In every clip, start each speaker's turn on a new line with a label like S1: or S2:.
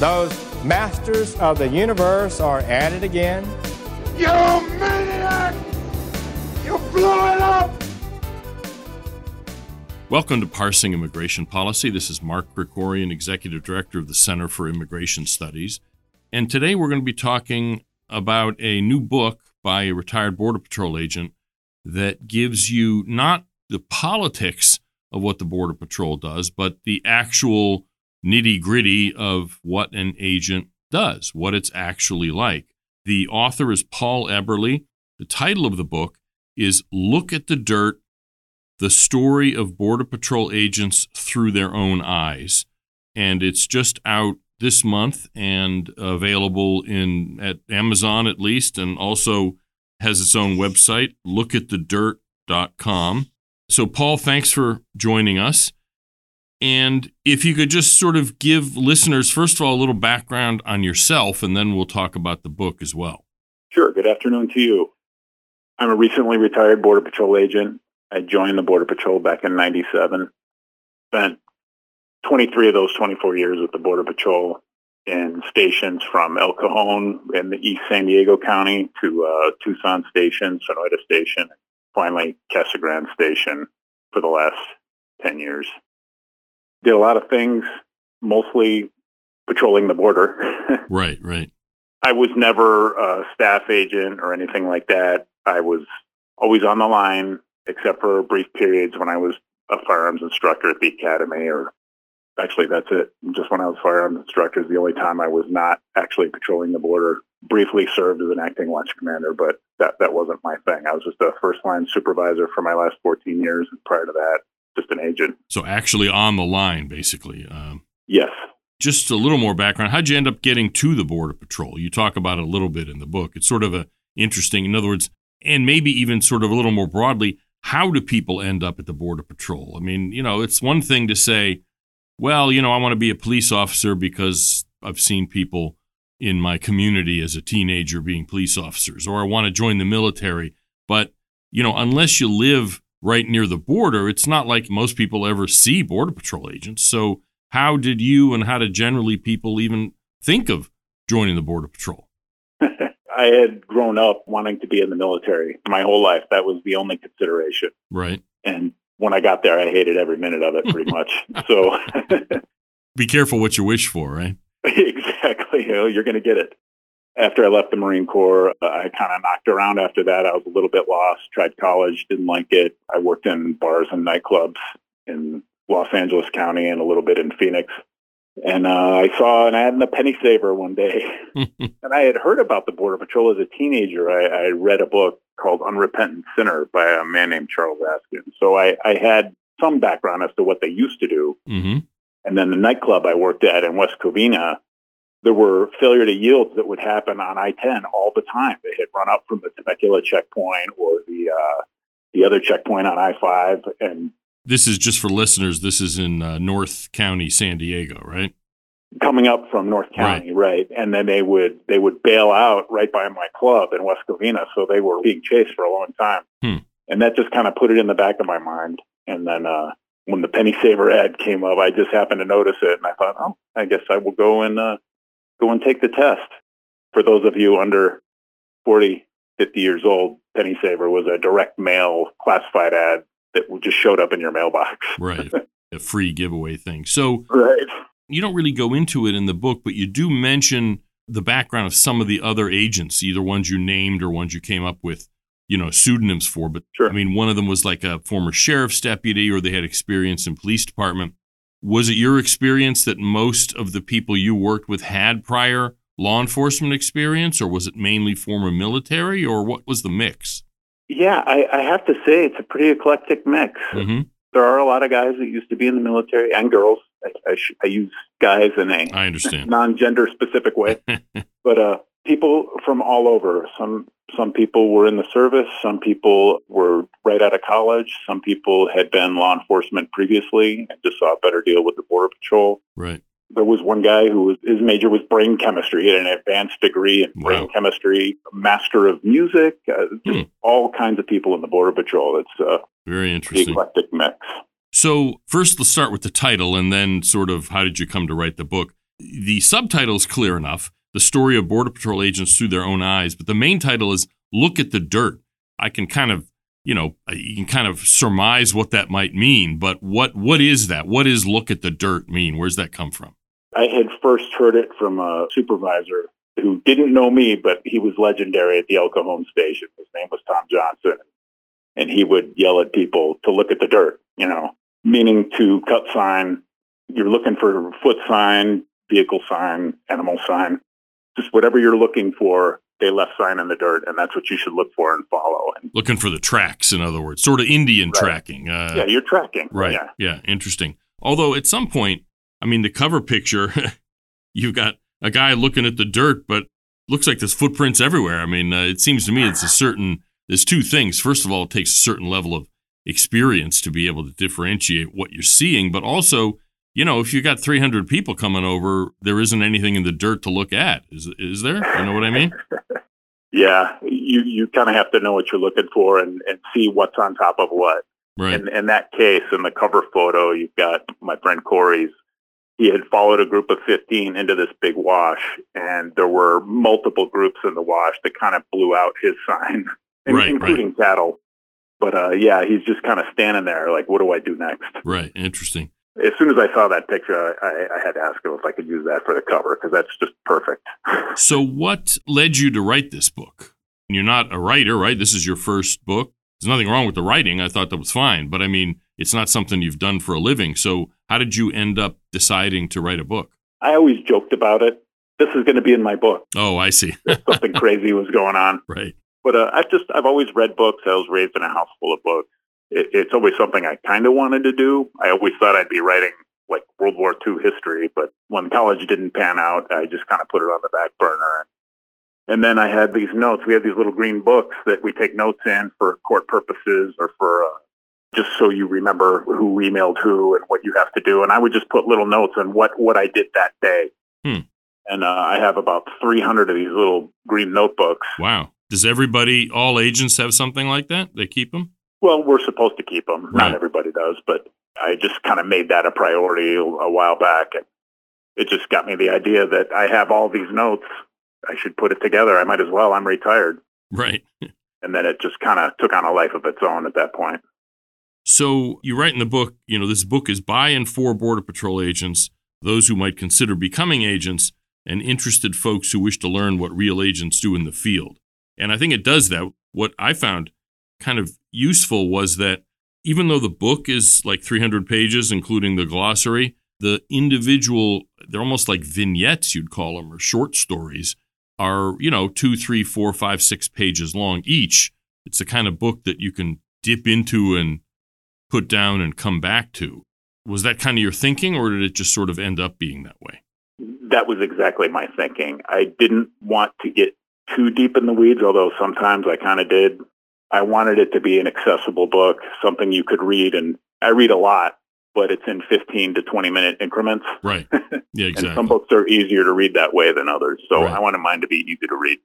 S1: Those masters of the universe are at it again.
S2: You maniac! You blew it up!
S3: Welcome to Parsing Immigration Policy. This is Mark Krikorian, Executive Director of the Center for Immigration Studies. And today we're going to be talking about a new book by a retired Border Patrol agent that gives you not the politics of what the Border Patrol does, but the actual nitty gritty of what an agent does, what it's actually like. The author is Paul Eberle. The title of the book is Look at the Dirt The Story of Border Patrol Agents Through Their Own Eyes. And it's just out this month and available in at Amazon at least, and also has its own website, lookatthedirt.com. So, Paul, thanks for joining us. And if you could just sort of give listeners, first of all, a little background on yourself, and then we'll talk about the book as well.
S4: Sure. Good afternoon to you. I'm a recently retired Border Patrol agent. I joined the Border Patrol back in 97. Spent 23 of those 24 years with the Border Patrol in stations from El Cajon in the East San Diego County to uh, Tucson Station, Sonoita Station, finally Casa Grande Station for the last 10 years. Did a lot of things, mostly patrolling the border.
S3: right, right.
S4: I was never a staff agent or anything like that. I was always on the line, except for brief periods when I was a firearms instructor at the academy or actually that's it. Just when I was firearms instructor is the only time I was not actually patrolling the border. Briefly served as an acting watch commander, but that, that wasn't my thing. I was just a first line supervisor for my last 14 years. And prior to that, just an agent.
S3: So actually on the line, basically. Um,
S4: yes.
S3: Just a little more background. How'd you end up getting to the Border Patrol? You talk about it a little bit in the book. It's sort of a interesting, in other words, and maybe even sort of a little more broadly, how do people end up at the Border Patrol? I mean, you know, it's one thing to say, well, you know, I want to be a police officer because I've seen people in my community as a teenager being police officers, or I want to join the military. But, you know, unless you live right near the border, it's not like most people ever see Border Patrol agents. So, how did you and how did generally people even think of joining the Border Patrol?
S4: I had grown up wanting to be in the military my whole life. That was the only consideration.
S3: Right.
S4: And when I got there, I hated every minute of it pretty much. so
S3: be careful what you wish for, right?
S4: exactly. You know, you're going to get it. After I left the Marine Corps, uh, I kind of knocked around after that. I was a little bit lost, tried college, didn't like it. I worked in bars and nightclubs in Los Angeles County and a little bit in Phoenix. And uh, I saw an ad in the Penny Saver one day. and I had heard about the Border Patrol as a teenager. I, I read a book called Unrepentant Sinner by a man named Charles Askins. So I, I had some background as to what they used to do.
S3: Mm-hmm.
S4: And then the nightclub I worked at in West Covina, there were failure to yields that would happen on I-10 all the time. They had run up from the Temecula checkpoint or the uh, the other checkpoint on I-5. And
S3: this is just for listeners. This is in uh, North County, San Diego, right?
S4: Coming up from North County, right. right? And then they would they would bail out right by my club in West Covina, so they were being chased for a long time.
S3: Hmm.
S4: And that just kind of put it in the back of my mind. And then uh, when the penny saver ad came up, I just happened to notice it, and I thought, oh, I guess I will go and uh, go and take the test. For those of you under 40, 50 years old, penny saver was a direct mail classified ad that just showed up in your mailbox.
S3: right, a free giveaway thing. So,
S4: right,
S3: you don't really go into it in the book, but you do mention the background of some of the other agents, either ones you named or ones you came up with you know pseudonyms for but
S4: sure.
S3: i mean one of them was like a former sheriff's deputy or they had experience in police department was it your experience that most of the people you worked with had prior law enforcement experience or was it mainly former military or what was the mix
S4: yeah i, I have to say it's a pretty eclectic mix
S3: mm-hmm.
S4: there are a lot of guys that used to be in the military and girls I, I, sh- I use guys in a
S3: I understand.
S4: non-gender specific way, but uh, people from all over. Some some people were in the service. Some people were right out of college. Some people had been law enforcement previously and just saw a better deal with the border patrol.
S3: Right.
S4: There was one guy who was his major was brain chemistry. He had an advanced degree in brain
S3: Wow.
S4: chemistry, master of music. Uh,
S3: Hmm.
S4: all kinds of people in the border patrol. It's uh,
S3: Very interesting.
S4: eclectic mix.
S3: So, first, let's start with the title and then sort of how did you come to write the book? The subtitle is clear enough the story of Border Patrol agents through their own eyes, but the main title is Look at the Dirt. I can kind of you know you can kind of surmise what that might mean but what what is that what is look at the dirt mean where's that come from
S4: I had first heard it from a supervisor who didn't know me, but he was legendary at the El Cajon station. His name was Tom Johnson. And he would yell at people to look at the dirt, you know, meaning to cut sign. You're looking for foot sign, vehicle sign, animal sign, just whatever you're looking for. They left sign in the dirt, and that's what you should look for and follow. And
S3: looking for the tracks in other words sort of indian
S4: Right.
S3: tracking uh,
S4: yeah, you're tracking.
S3: Right.
S4: Yeah.
S3: Yeah. Interesting. Although at some point, I mean, the cover picture, you've got a guy looking at the dirt, but looks like there's footprints everywhere. I mean, uh, it seems to me it's a certain, there's two things. First of all, it takes a certain level of experience to be able to differentiate what you're seeing, but also, you know, if you got 300 people coming over, there isn't anything in the dirt to look at. Is, is there? You know what I mean?
S4: Yeah. You, you kind of have to know what you're looking for and, and see what's on top of what.
S3: Right.
S4: And in that case, in the cover photo, you've got my friend Corey's. He had followed a group of 15 into this big wash, and there were multiple groups in the wash that kind of blew out his sign,
S3: Right,
S4: including cattle. But uh, yeah, he's just kind of standing there, like, what do I do next?
S3: Right. Interesting.
S4: As soon as I saw that picture, I, I had to ask him if I could use that for the cover because that's just perfect.
S3: So, what led you to write this book? You're not a writer, right? This is your first book. There's nothing wrong with the writing. I thought that was fine, but I mean, it's not something you've done for a living. So, how did you end up deciding to write a book?
S4: I always joked about it. This is going to be in my book.
S3: Oh, I see.
S4: Something crazy was going on.
S3: right.
S4: But uh, I've just I've always read books. I was raised in a house full of books. It, it's always something I kind of wanted to do. I always thought I'd be writing like World War II history, but when college didn't pan out, I just kind of put it on the back burner. And then I had these notes. We had these little green books that we take notes in for court purposes or for uh, just so you remember who emailed who and what you have to do. And I would just put little notes on what what I did that day.
S3: Hmm.
S4: And uh, I have about 300 of these little green notebooks.
S3: Wow. Does everybody, all agents have something like that? They keep them?
S4: Well, we're supposed to keep them.
S3: Right.
S4: Not everybody does, but I just kind of made that a priority a, a while back. And it just got me the idea that I have all these notes. I should put it together. I might as well. I'm retired.
S3: Right.
S4: And then it just kind of took on a life of its own at that point.
S3: So, you write in the book, you know, this book is by and for Border Patrol agents, those who might consider becoming agents, and interested folks who wish to learn what real agents do in the field. And I think it does that. What I found kind of useful was that even though the book is like 300 pages, including the glossary, the individual, they're almost like vignettes, you'd call them, or short stories, are, you know, two, three, four, five, six pages long each. It's the kind of book that you can dip into and put down and come back to. Was that kind of your thinking, or did it just sort of end up being that way?
S4: That was exactly my thinking. I didn't want to get too deep in the weeds, although sometimes I kind of did. I wanted it to be an accessible book, something you could read. And I read a lot, but it's in 15 to 20 minute increments.
S3: Right. Yeah,
S4: And some books are easier to read that way than others. So
S3: Right.
S4: I wanted mine to be easy to read.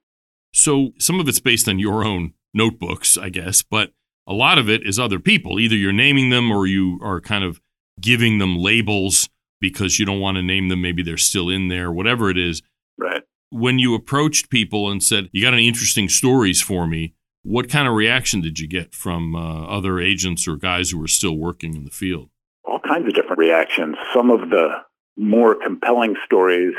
S3: So some of it's based on your own notebooks, I guess, but a lot of it is other people. Either you're naming them or you are kind of giving them labels because you don't want to name them. Maybe they're still in there, whatever it is.
S4: Right.
S3: When you approached people and said, You got any interesting stories for me? What kind of reaction did you get from uh, other agents or guys who were still working in the field?
S4: all kinds of different reactions. Some of the more compelling stories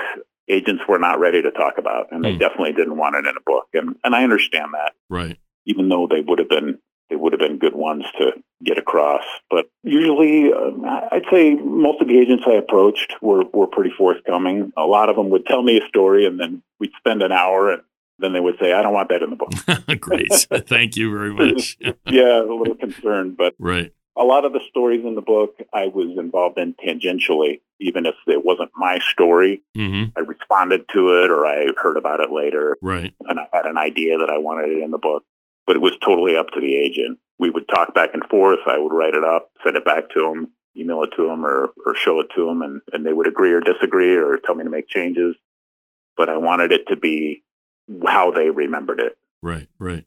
S4: agents were not ready to talk about, and they
S3: Hmm.
S4: definitely didn't want it in a book. And and I understand that,
S3: Right.
S4: even though they would have been they would have been good ones to get across. But usually, uh, I'd say most of the agents I approached were were pretty forthcoming. A lot of them would tell me a story, and then we'd spend an hour, and then they would say, "I don't want that in the book."
S3: Great. Thank you very much.
S4: yeah, a little concerned, but
S3: right.
S4: a lot of the stories in the book I was involved in tangentially, even if it wasn't my story.
S3: Mm-hmm.
S4: I responded to it or I heard about it later.
S3: Right.
S4: And I had an idea that I wanted it in the book, but it was totally up to the agent. We would talk back and forth. I would write it up, send it back to him, email it to him or, or show it to them, and, and they would agree or disagree or tell me to make changes. But I wanted it to be how they remembered it.
S3: Right, right.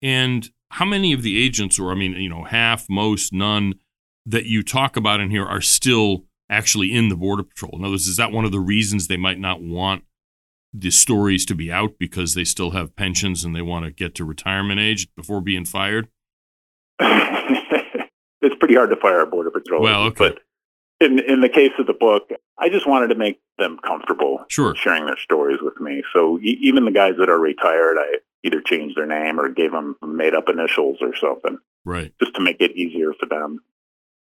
S3: And how many of the agents, or I mean, you know, half, most, none, that you talk about in here are still actually in the Border Patrol? In other words, is that one of the reasons they might not want the stories to be out because they still have pensions and they want to get to retirement age before being fired?
S4: it's pretty hard to fire a Border Patrol.
S3: Well, okay.
S4: But in, in the case of the book, I just wanted to make them comfortable
S3: sure.
S4: sharing their stories with me. So e- even the guys that are retired, I either changed their name or gave them made up initials or something.
S3: Right.
S4: Just to make it easier for them.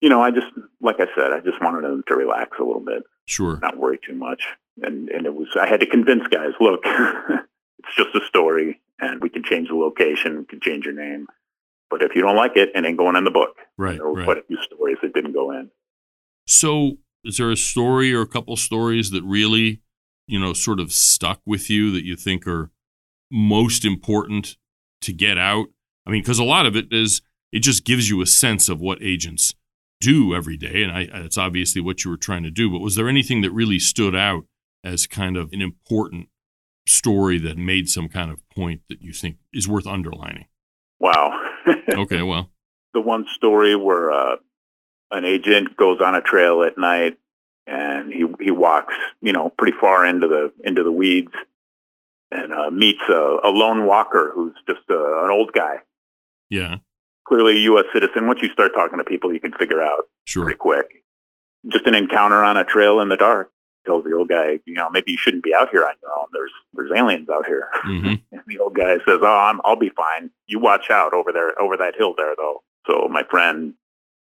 S4: You know, I just, like I said, I just wanted them to relax a little bit.
S3: Sure.
S4: Not worry too much. And, and it was, I had to convince guys, look, it's just a story and we can change the location, we can change your name. But if you don't like it, it ain't going in the book.
S3: Right.
S4: There were
S3: right.
S4: quite a few stories that didn't go in.
S3: So, is there a story or a couple stories that really, you know, sort of stuck with you that you think are most important to get out? I mean, because a lot of it is, it just gives you a sense of what agents do every day. And I, it's obviously what you were trying to do. But was there anything that really stood out as kind of an important story that made some kind of point that you think is worth underlining?
S4: Wow.
S3: okay, well.
S4: The one story where uh, an agent goes on a trail at night and he he walks, you know, pretty far into the into the weeds and uh, meets a, a lone walker who's just uh, an old guy.
S3: Yeah.
S4: Clearly a U.S. citizen. Once you start talking to people, you can figure out
S3: sure.
S4: pretty quick. Just an encounter on a trail in the dark. Tells the old guy, you know, maybe you shouldn't be out here on your own. There's there's aliens out here.
S3: Mm-hmm.
S4: And the old guy says, "Oh, I'm, I'll be fine. You watch out over there, over that hill there, though." So my friend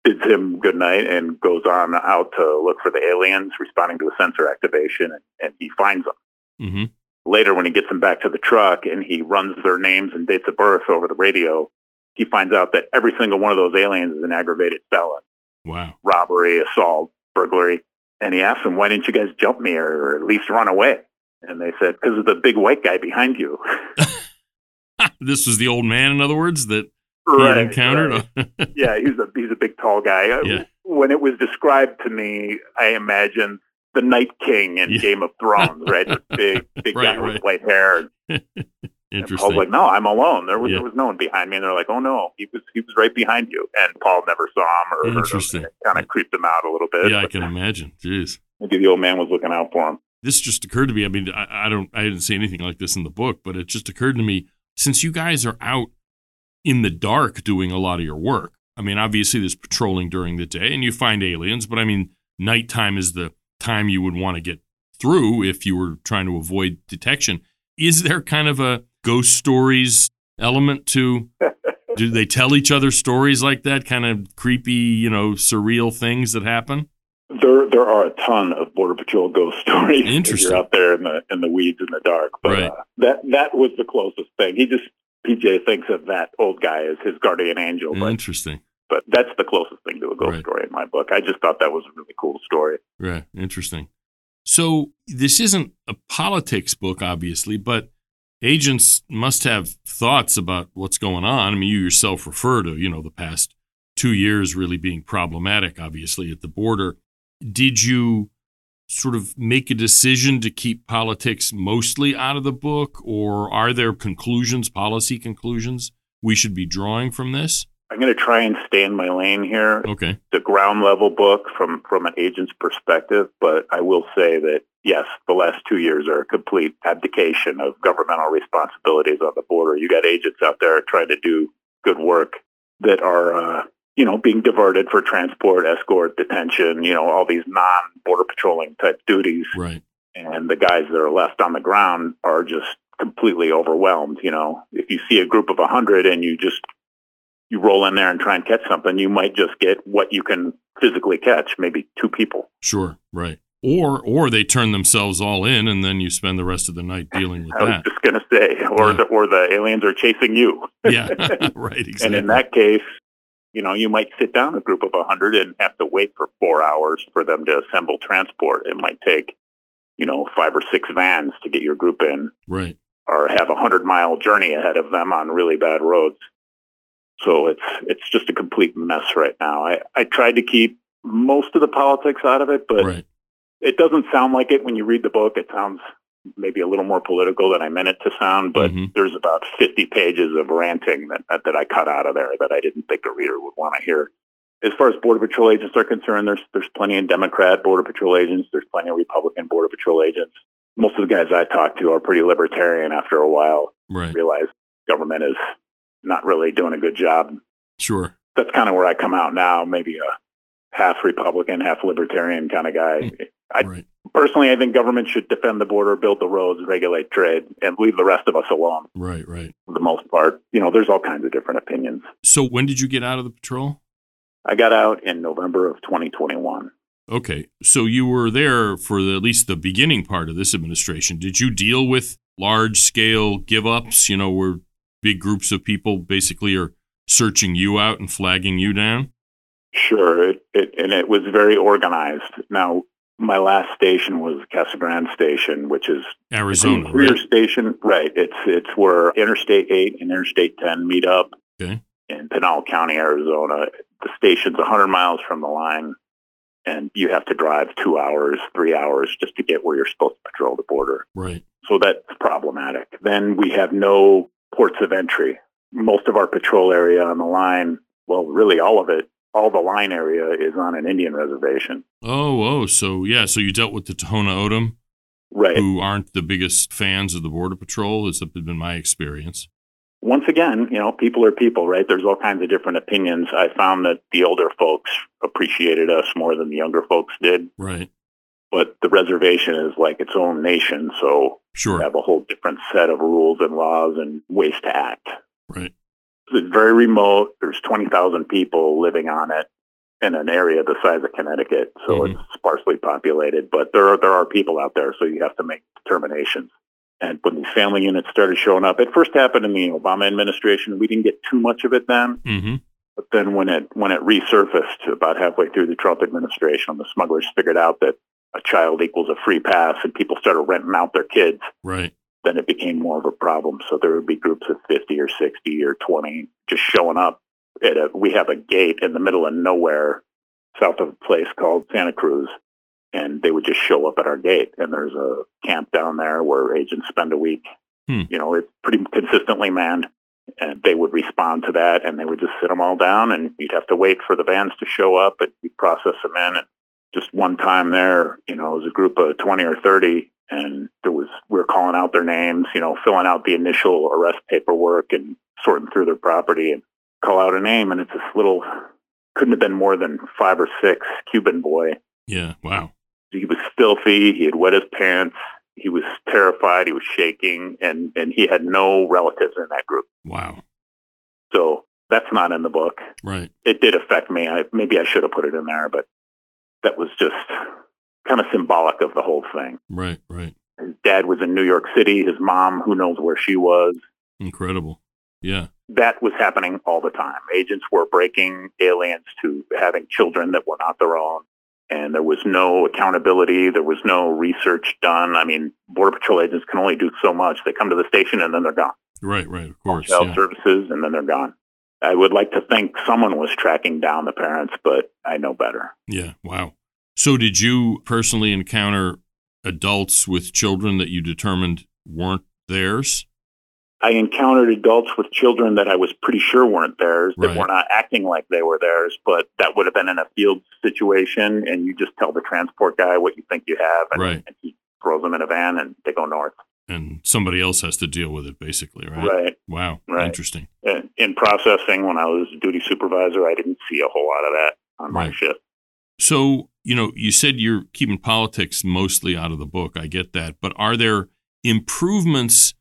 S4: bids him good night and goes on out to look for the aliens, responding to a sensor activation, and, and he finds them.
S3: Mm-hmm.
S4: Later, when he gets them back to the truck and he runs their names and dates of birth over the radio, he finds out that every single one of those aliens is an aggravated felon.
S3: Wow.
S4: Robbery, assault, burglary. And he asks them, why didn't you guys jump me or at least run away? And they said, because of the big white guy behind you.
S3: this was the old man, in other words, that he had encountered.
S4: Right. yeah, he's a he's a big tall guy.
S3: Uh, yeah.
S4: When it was described to me, I imagined the Night King in
S3: Yeah.
S4: Game of Thrones, right? The big big
S3: Right,
S4: guy with
S3: right.
S4: white hair. And
S3: Interesting.
S4: Paul's like, no, I'm alone. There was
S3: Yeah.
S4: there was no one behind me. And they're like, oh no, he was he was right behind you. And Paul never saw him or.
S3: Interesting.
S4: Kind of creeped him out a little bit.
S3: yeah, I can imagine. Jeez.
S4: Maybe the old man was looking out for him.
S3: This just occurred to me. I mean, I, I don't, I didn't see anything like this in the book, but it just occurred to me since you guys are out in the dark doing a lot of your work. I mean, obviously there's patrolling during the day and you find aliens, but I mean, nighttime is the time you would want to get through if you were trying to avoid detection. Is there kind of a ghost stories element to do they tell each other stories like that kind of creepy, you know, surreal things that happen?
S4: There, there are a ton of border patrol ghost stories.
S3: Interesting.
S4: You're out there in the in the weeds in the dark, but
S3: Right.
S4: uh, that that was the closest thing. He just PJ thinks of that old guy as his guardian angel, but
S3: Interesting.
S4: but that's the closest thing to a ghost
S3: Right.
S4: story in my book. I just thought that was a really cool story.
S3: Right. Interesting. So this isn't a politics book, obviously, but agents must have thoughts about what's going on. I mean, you yourself refer to, you know, the past two years really being problematic, obviously, at the border. Did you sort of make a decision to keep politics mostly out of the book, or are there conclusions, policy conclusions we should be drawing from this?
S4: I'm going to try and stay in my lane here.
S3: Okay.
S4: The ground level book from from an agent's perspective, but I will say that yes, the last two years are a complete abdication of governmental responsibilities on the border. You got agents out there trying to do good work that are, uh, you know, being diverted for transport, escort, detention, you know, all these non-border patrolling type duties.
S3: Right.
S4: And the guys that are left on the ground are just completely overwhelmed. You know, if you see a group of a hundred and you just you roll in there and try and catch something, you might just get what you can physically catch, maybe two people.
S3: Sure. Right. Or or they turn themselves all in, and then you spend the rest of the night dealing with
S4: I was
S3: that.
S4: just going to say, or
S3: Yeah.
S4: the or the aliens are chasing you.
S3: yeah. right. Exactly.
S4: And in that case, You know, you might sit down a group of 100 and have to wait for four hours for them to assemble transport. It might take, you know, five or six vans to get your group in.
S3: Right.
S4: Or have a 100 mile journey ahead of them on really bad roads. So it's it's just a complete mess right now. I, I tried to keep most of the politics out of it, but
S3: right.
S4: it doesn't sound like it when you read the book. It sounds maybe a little more political than I meant it to sound, but
S3: mm-hmm.
S4: there's about 50 pages of ranting that, that I cut out of there that I didn't think a reader would want to hear. As far as Border Patrol agents are concerned, there's there's plenty of Democrat Border Patrol agents. There's plenty of Republican Border Patrol agents. Most of the guys I talk to are pretty libertarian after a while.
S3: Right.
S4: Realize government is not really doing a good job.
S3: Sure.
S4: That's kind of where I come out now, maybe a half Republican, half libertarian kind of guy. Mm. I,
S3: right.
S4: Personally, I think government should defend the border, build the roads, regulate trade, and leave the rest of us alone.
S3: Right, right.
S4: For the most part, you know, there's all kinds of different opinions.
S3: So, when did you get out of the patrol?
S4: I got out in November of 2021.
S3: Okay, so you were there for the, at least the beginning part of this administration. Did you deal with large scale give ups? You know, where big groups of people basically are searching you out and flagging you down?
S4: Sure, it, it, and it was very organized. Now, my last station was Casa Grande Station, which is
S3: Arizona,
S4: rear
S3: right?
S4: station. Right. It's it's where Interstate 8 and Interstate 10 meet up
S3: Okay.
S4: in Pinal County, Arizona. The station's 100 miles from the line, and you have to drive two hours, three hours just to get where you're supposed to patrol the border.
S3: Right.
S4: So that's problematic. Then we have no ports of entry. Most of our patrol area on the line, well, really all of it, all the line area is on an Indian reservation.
S3: Oh, oh, so yeah, so you dealt with the Tohono O'odham,
S4: Right.
S3: who aren't the biggest fans of the Border Patrol, has been my experience.
S4: Once again, you know, people are people, right? There's all kinds of different opinions. I found that the older folks appreciated us more than the younger folks did.
S3: Right.
S4: But the reservation is like its own nation, so
S3: Sure.
S4: have a whole different set of rules and laws and ways to act.
S3: Right.
S4: It's very remote. There's 20,000 people living on it in an area the size of Connecticut, so
S3: Mhm.
S4: it's sparsely populated. But there are, there are people out there, so you have to make determinations. And when these family units started showing up, it first happened in the Obama administration. We didn't get too much of it then,
S3: Mm-hmm.
S4: but then when it when it resurfaced about halfway through the Trump administration, the smugglers figured out that a child equals a free pass, and people started renting out their kids
S3: Right.
S4: Then it became more of a problem. So there would be groups of 50 or 60 or 20 just showing up at a, we have a gate in the middle of nowhere south of a place called Santa Cruz. And they would just show up at our gate. And there's a camp down there where agents spend a week.
S3: Hmm.
S4: You know, it's pretty consistently manned. And they would respond to that and they would just sit them all down and you'd have to wait for the vans to show up and you'd process them in. And just one time there, you know, it was a group of 20 or 30 and there was we were calling out their names, you know, filling out the initial arrest paperwork and sorting through their property and call out a name and it's this little couldn't have been more than five or six Cuban boy.
S3: Yeah. Wow.
S4: He was filthy, he had wet his pants, he was terrified, he was shaking and and he had no relatives in that group.
S3: Wow.
S4: So that's not in the book.
S3: Right.
S4: It did affect me. I maybe I should have put it in there, but that was just kind of symbolic of the whole thing.
S3: Right. Right.
S4: His dad was in New York City. His mom, who knows where she was.
S3: Incredible. Yeah.
S4: That was happening all the time. Agents were breaking aliens to having children that were not their own. And there was no accountability. There was no research done. I mean, Border Patrol agents can only do so much. They come to the station and then they're gone.
S3: Right. Right. Of course.
S4: Child
S3: Yeah.
S4: services and then they're gone. I would like to think someone was tracking down the parents, but I know better.
S3: Yeah. Wow. So, did you personally encounter adults with children that you determined weren't theirs?
S4: I encountered adults with children that I was pretty sure weren't theirs, that
S3: Right.
S4: were not acting like they were theirs, but that would have been in a field situation, and you just tell the transport guy what you think you have, and,
S3: Right.
S4: and he throws them in a van, and they go north.
S3: And somebody else has to deal with it, basically, right?
S4: Right.
S3: Wow.
S4: Right.
S3: Interesting.
S4: And in processing, when I was a duty supervisor, I didn't see a whole lot of that on my
S3: Right.
S4: shift.
S3: So, you know, you said you're keeping politics mostly out of the book. I get that. But are there improvements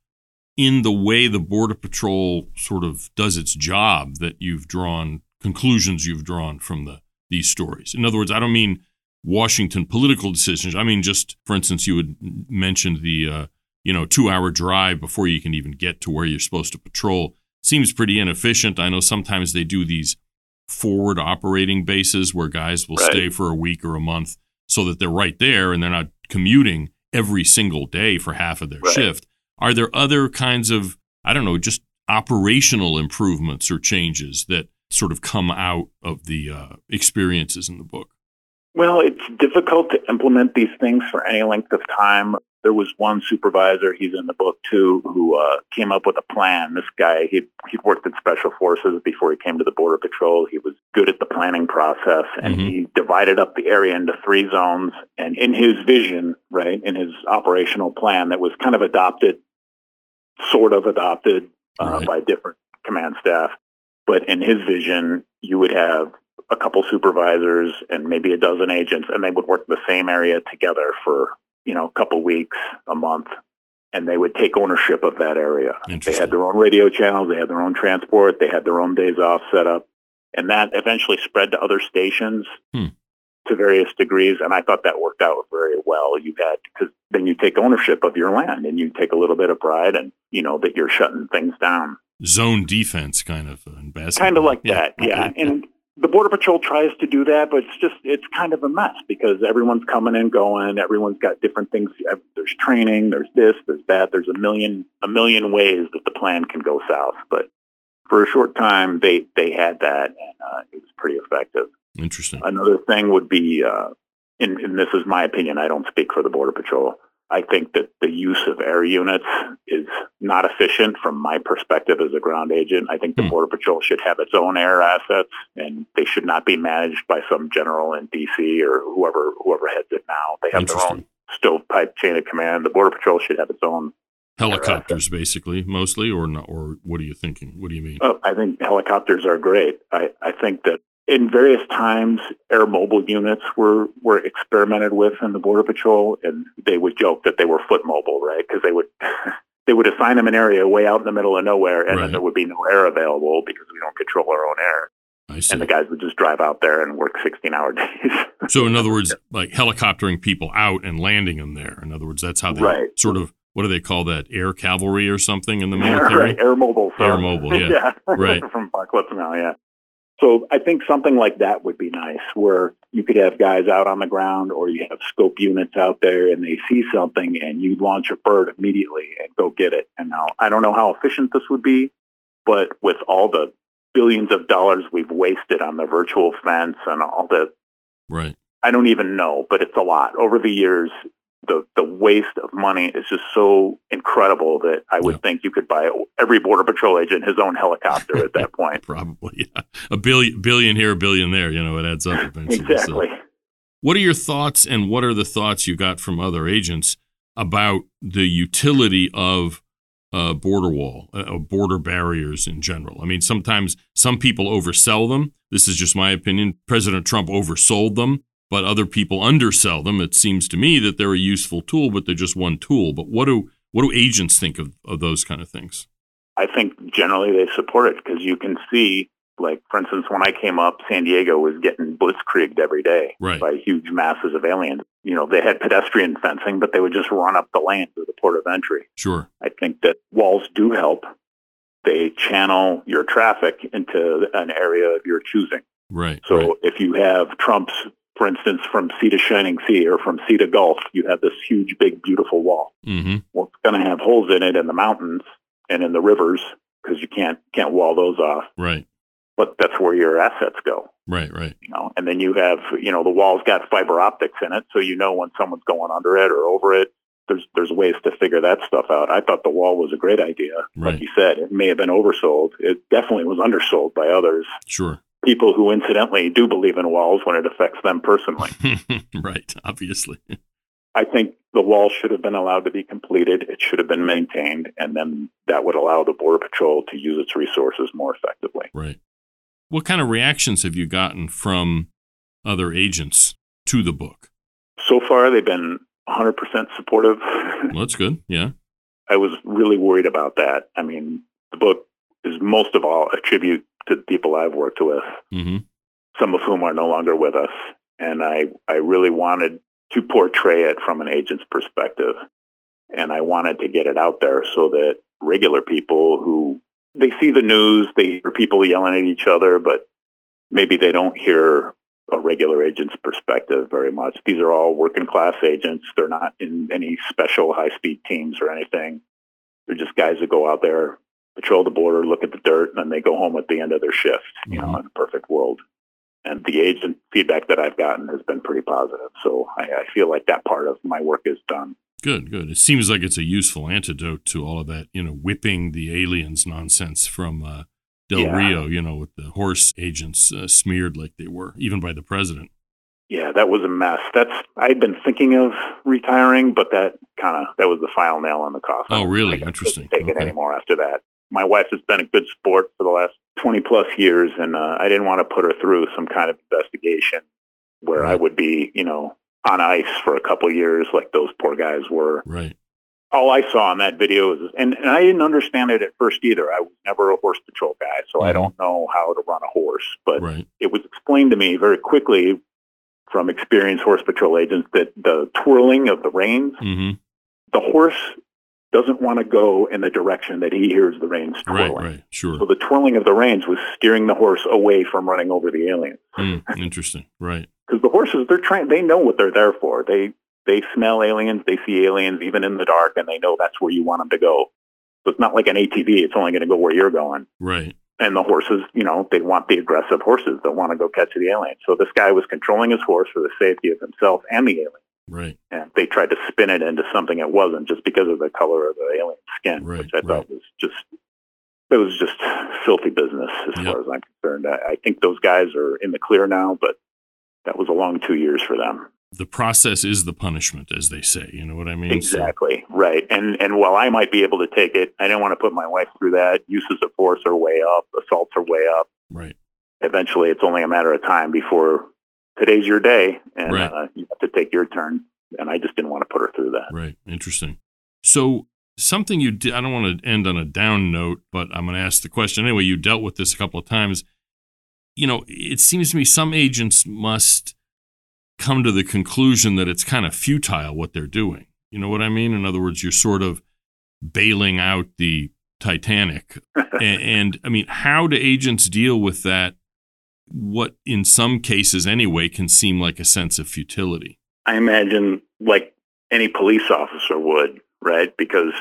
S3: in the way the Border Patrol sort of does its job that you've drawn, conclusions you've drawn from the these stories? In other words, I don't mean Washington political decisions. I mean, just for instance, you had mentioned the, uh, you know, two hour drive before you can even get to where you're supposed to patrol. Seems pretty inefficient. I know sometimes they do these forward operating bases where guys will
S4: Right.
S3: stay for a week or a month so that they're right there and they're not commuting every single day for half of their
S4: Right.
S3: shift. Are there other kinds of, I don't know, just operational improvements or changes that sort of come out of the uh, experiences in the book?
S4: Well, it's difficult to implement these things for any length of time. There was one supervisor, he's in the book too, who uh, came up with a plan. This guy, he he'd worked in special forces before he came to the border patrol. He was good at the planning process, and
S3: Mhm.
S4: he divided up the area into three zones. And in his vision, right, in his operational plan, that was kind of adopted, sort of adopted uh,
S3: Right.
S4: by different command staff. But in his vision, you would have a couple supervisors and maybe a dozen agents, and they would work the same area together for you know a couple weeks, a month, and they would take ownership of that area. They had their own radio channels, they had their own transport, they had their own days off set up, and that eventually spread to other stations
S3: Hmm.
S4: to various degrees. And I thought that worked out very well. You had because then you take ownership of your land and you take a little bit of pride, and you know that you're shutting things down
S3: Zone defense, kind of uh, in basketball.
S4: kind of like that yeah and the border patrol tries to do that but it's just it's kind of a mess because everyone's coming and going. Everyone's got different things. There's training there's this there's that. There's a million a million ways that the plan can go south but for a short time they they had that and uh, it was pretty effective.
S3: Interesting.
S4: another thing would be uh, and, and this is my opinion i don't speak for the border patrol I think that the use of air units is not efficient from my perspective as a ground agent. I think the
S3: Hmm.
S4: Border Patrol should have its own air assets and they should not be managed by some general in DC or whoever whoever heads it now. They have their own stovepipe chain of command. The Border Patrol should have its own.
S3: Helicopters, basically, mostly, or not, or what are you thinking? What do you mean?
S4: Oh, I think helicopters are great. I, I think that in various times, air mobile units were, were experimented with in the Border Patrol, and they would joke that they were foot mobile, right? Because they would they would assign them an area way out in the middle of nowhere, and
S3: Right.
S4: then there would be no air available because we don't control our own air. And the guys would just drive out there and work sixteen hour days.
S3: So, in other words, like helicoptering people out and landing them there. In other words, that's how they
S4: Right.
S3: sort of what do they call that? Air cavalry or something in the military?
S4: right, air mobile.
S3: Air mobile, yeah. Right.
S4: From Apocalypse Now, yeah. So I think something like that would be nice, where you could have guys out on the ground, or you have scope units out there, and they see something, and you launch a bird immediately and go get it. And now I don't know how efficient this would be, but with all the billions of dollars we've wasted on the virtual fence and all the
S3: Right.
S4: I don't even know, but it's a lot. Over the years, the, the waste of money is just so incredible that I would
S3: Yeah.
S4: think you could buy every Border Patrol agent his own helicopter at that point.
S3: Probably, yeah. A billion, billion here, a billion there. You know, it adds up eventually. so.
S4: exactly.
S3: What are your thoughts, and what are the thoughts you got from other agents about the utility of uh, border wall, uh, border barriers in general? I mean, sometimes some people oversell them. This is just my opinion. President Trump oversold them, but other people undersell them. It seems to me that they're a useful tool, but they're just one tool. But what do what do agents think of, of those kind of things?
S4: I think generally they support it because you can see, like, for instance, when I came up, San Diego was getting blitzkrieged every day
S3: Right.
S4: by huge masses of aliens. You know, they had pedestrian fencing, but they would just run up the lane to the port of entry.
S3: Sure.
S4: I think that walls do help. They channel your traffic into an area of your choosing.
S3: Right.
S4: So
S3: right.
S4: if you have Trump's, for instance, from sea to shining sea or from sea to Gulf, you have this huge, big, beautiful wall.
S3: Mm-hmm.
S4: Well, it's going to have holes in it in the mountains and in the rivers because you can't can't wall those off.
S3: Right.
S4: But that's where your assets go,
S3: Right. Right.
S4: you know. And then you have, you know, the wall's got fiber optics in it, so you know when someone's going under it or over it. There's there's ways to figure that stuff out. I thought the wall was a great idea.
S3: Right.
S4: Like you said, it may have been oversold. It definitely was undersold by others.
S3: Sure.
S4: People who incidentally do believe in walls when it affects them personally.
S3: right. Obviously.
S4: I think the wall should have been allowed to be completed. It should have been maintained, and then that would allow the Border Patrol to use its resources more effectively.
S3: Right. What kind of reactions have you gotten from other agents to the book?
S4: So far, they've been 100% supportive.
S3: Well, that's good. Yeah.
S4: I was really worried about that. I mean, the book is most of all a tribute to the people I've worked with,
S3: Mm-hmm.
S4: some of whom are no longer with us. And I, I really wanted to portray it from an agent's perspective. And I wanted to get it out there so that regular people who they see the news, they hear people yelling at each other, but maybe they don't hear a regular agent's perspective very much. These are all working class agents. They're not in any special high speed teams or anything. They're just guys that go out there, patrol the border, look at the dirt, and then they go home at the end of their shift, you mm-hmm. know, in a perfect world. And the agent feedback that I've gotten has been pretty positive. So I, I feel like that part of my work is done.
S3: Good, good. It seems like it's a useful antidote to all of that, you know, whipping the aliens nonsense from uh, Del yeah. Rio, you know, with the horse agents uh, smeared like they were, even by the president.
S4: Yeah, that was a mess. That's I'd been thinking of retiring, but that kind of that was the final nail on the coffin.
S3: Oh, really? Interesting.
S4: Take okay. it anymore after that. My wife has been a good sport for the last twenty plus years, and uh, I didn't want to put her through some kind of investigation where right. I would be, you know, on ice for a couple years, like those poor guys were.
S3: Right
S4: all I saw in that video is, and, and I didn't understand it at first either. I was never a horse patrol guy, so mm-hmm. I don't know how to run a horse. But
S3: right.
S4: it was explained to me very quickly from experienced horse patrol agents that the twirling of the reins,
S3: mm-hmm.
S4: the horse doesn't want to go in the direction that he hears the reins twirling.
S3: Right, right, sure.
S4: So the twirling of the reins was steering the horse away from running over the alien.
S3: Mm, interesting, right?
S4: Because the horses, they're trying, they know what they're there for. They they smell aliens, they see aliens even in the dark, and they know that's where you want them to go. So it's not like an ATV; it's only going to go where you're going.
S3: Right.
S4: And the horses, you know, they want the aggressive horses that want to go catch the alien. So this guy was controlling his horse for the safety of himself and the alien.
S3: Right.
S4: And they tried to spin it into something it wasn't just because of the color of the alien skin,
S3: right,
S4: which I
S3: right.
S4: thought was just it was just filthy business as yep. far as I'm concerned. I, I think those guys are in the clear now, but that was a long two years for them
S3: the process is the punishment, as they say. You know what I mean?
S4: Exactly. So, right. And and while I might be able to take it, I don't want to put my wife through that. Uses of force are way up. Assaults are way up.
S3: Right.
S4: Eventually, it's only a matter of time before today's your day, and
S3: right.
S4: uh, you have to take your turn. And I just didn't want to put her through that.
S3: Right. Interesting. So something you did. I don't want to end on a down note, but I'm going to ask the question anyway. You dealt with this a couple of times. You know, it seems to me some agents must come to the conclusion that it's kind of futile what they're doing. You know what I mean? In other words, you're sort of bailing out the Titanic. and, and, I mean, how do agents deal with that? what, in some cases anyway, can seem like a sense of futility.
S4: I imagine, like any police officer would, right? Because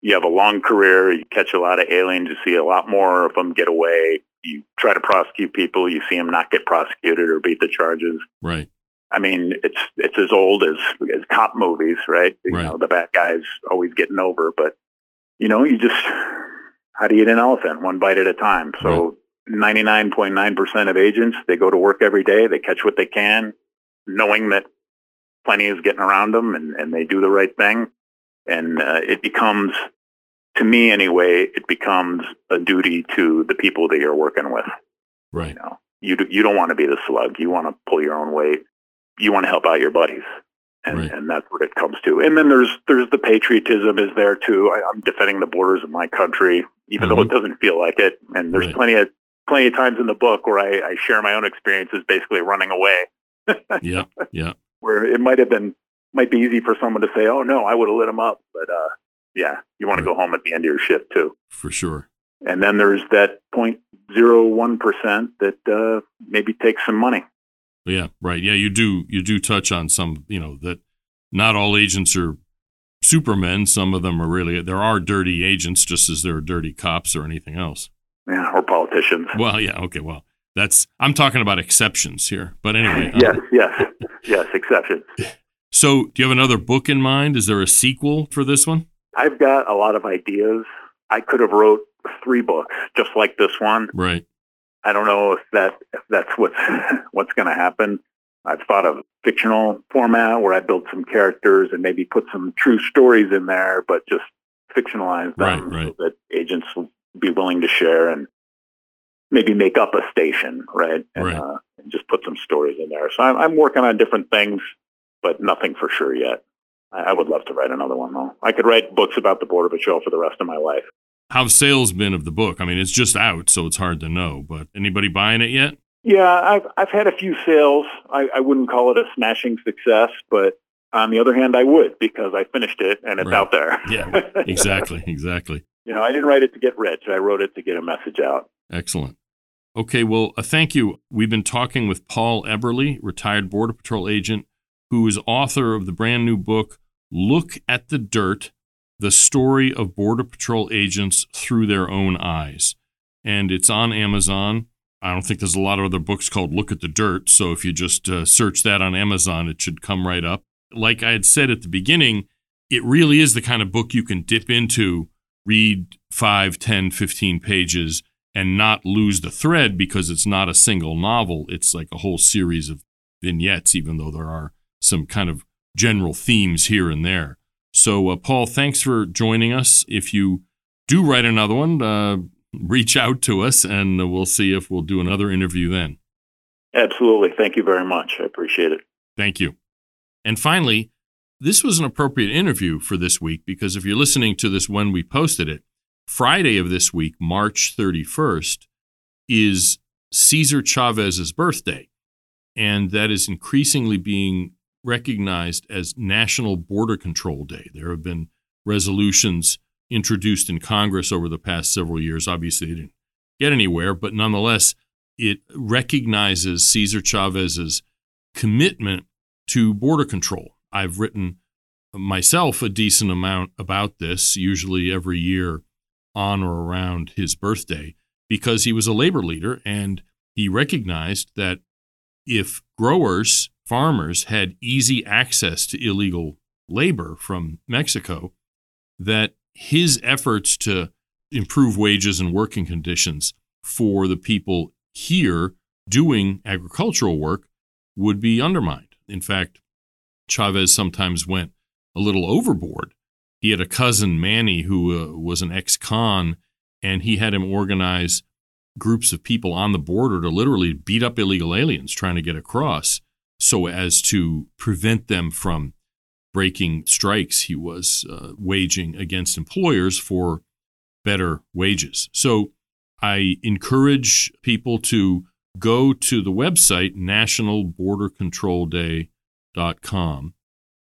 S4: you have a long career, you catch a lot of aliens, you see a lot more of them get away. You try to prosecute people, you see them not get prosecuted or beat the charges.
S3: Right.
S4: I mean, it's it's as old as as cop movies, right? You
S3: right.
S4: know, the bad guys always getting over, but you know, you just how do you eat an elephant one bite at a time? So right. 99.9% of agents, they go to work every day, they catch what they can, knowing that plenty is getting around them and, and they do the right thing. And uh, it becomes, to me anyway, it becomes a duty to the people that you're working with.
S3: Right.
S4: You, know, you, do, you don't want to be the slug. You want to pull your own weight. You want to help out your buddies. And,
S3: right.
S4: and that's what it comes to. And then there's, there's the patriotism is there too. I, am defending the borders of my country, even mm-hmm. though it mm-hmm. doesn't feel like it. And there's
S3: right.
S4: plenty of plenty of times in the book where I, I share my own experiences, basically running away.
S3: yeah, yeah.
S4: Where it might have been might be easy for someone to say, "Oh no, I would have lit them up," but uh, yeah, you want right. to go home at the end of your shift too.
S3: For sure.
S4: And then there's that point zero one percent that uh, maybe takes some money.
S3: Yeah, right. Yeah, you do you do touch on some, you know, that not all agents are supermen. Some of them are really there are dirty agents just as there are dirty cops or anything else.
S4: Politicians.
S3: Well, yeah, okay, well. That's I'm talking about exceptions here. But anyway.
S4: yes, um, yes. Yes, exceptions.
S3: So, do you have another book in mind? Is there a sequel for this one?
S4: I've got a lot of ideas. I could have wrote three books just like this one.
S3: Right.
S4: I don't know if that if that's what's what's going to happen. I've thought of fictional format where I build some characters and maybe put some true stories in there, but just fictionalize them
S3: right, right.
S4: so that agents will be willing to share and maybe make up a station, right? And,
S3: right.
S4: Uh, and just put some stories in there. So I'm, I'm working on different things, but nothing for sure yet. I, I would love to write another one though. I could write books about the Border Patrol for the rest of my life.
S3: How's sales been of the book? I mean, it's just out, so it's hard to know. But anybody buying it yet?
S4: Yeah, I've I've had a few sales. I, I wouldn't call it a smashing success, but on the other hand, I would because I finished it and it's
S3: right.
S4: out there.
S3: yeah, exactly, exactly.
S4: You know, I didn't write it to get rich. I wrote it to get a message out.
S3: Excellent. Okay, well, uh, thank you. We've been talking with Paul Eberle, retired Border Patrol agent, who is author of the brand new book, Look at the Dirt The Story of Border Patrol Agents Through Their Own Eyes. And it's on Amazon. I don't think there's a lot of other books called Look at the Dirt. So if you just uh, search that on Amazon, it should come right up. Like I had said at the beginning, it really is the kind of book you can dip into, read 5, 10, 15 pages and not lose the thread because it's not a single novel. It's like a whole series of vignettes, even though there are some kind of general themes here and there. So, uh, Paul, thanks for joining us. If you do write another one, uh, reach out to us and we'll see if we'll do another interview then.
S4: Absolutely. Thank you very much. I appreciate it.
S3: Thank you. And finally, this was an appropriate interview for this week because if you're listening to this when we posted it, Friday of this week, March 31st, is Cesar Chavez's birthday. And that is increasingly being recognized as National Border Control Day. There have been resolutions introduced in Congress over the past several years. Obviously, they didn't get anywhere, but nonetheless, it recognizes Cesar Chavez's commitment to border control. I've written myself a decent amount about this, usually every year on or around his birthday because he was a labor leader and he recognized that if growers, farmers had easy access to illegal labor from Mexico, that his efforts to improve wages and working conditions for the people here doing agricultural work would be undermined. In fact, Chavez sometimes went a little overboard he had a cousin, Manny, who uh, was an ex con, and he had him organize groups of people on the border to literally beat up illegal aliens trying to get across so as to prevent them from breaking strikes he was uh, waging against employers for better wages. So I encourage people to go to the website nationalbordercontrolday.com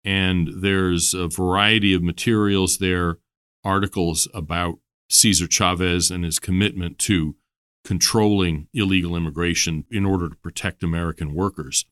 S3: and there's a variety of materials there, articles about Cesar Chavez and his commitment to controlling illegal immigration in order to protect American workers.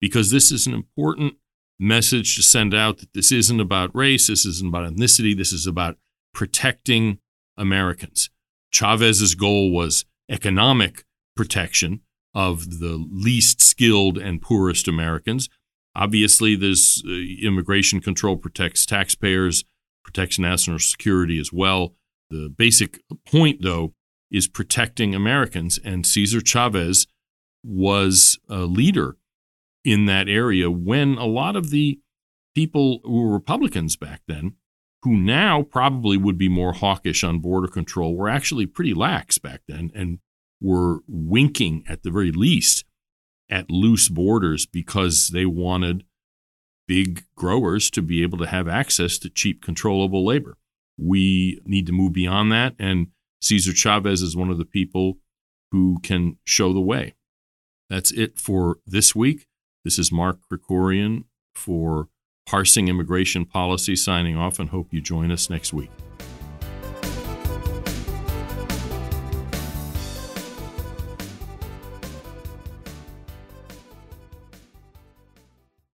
S3: Because this is an important message to send out that this isn't about race, this isn't about ethnicity, this is about protecting Americans. Chavez's goal was economic protection of the least skilled and poorest Americans. Obviously, this uh, immigration control protects taxpayers, protects national security as well. The basic point, though, is protecting Americans. And Cesar Chavez was a leader in that area when a lot of the people who were Republicans back then, who now probably would be more hawkish on border control, were actually pretty lax back then and were winking at the very least at loose borders because they wanted big growers to be able to have access to cheap, controllable labor. We need to move beyond that. And Cesar Chavez is one of the people who can show the way. That's it for this week. This is Mark Krikorian for Parsing Immigration Policy signing off and hope you join us next week.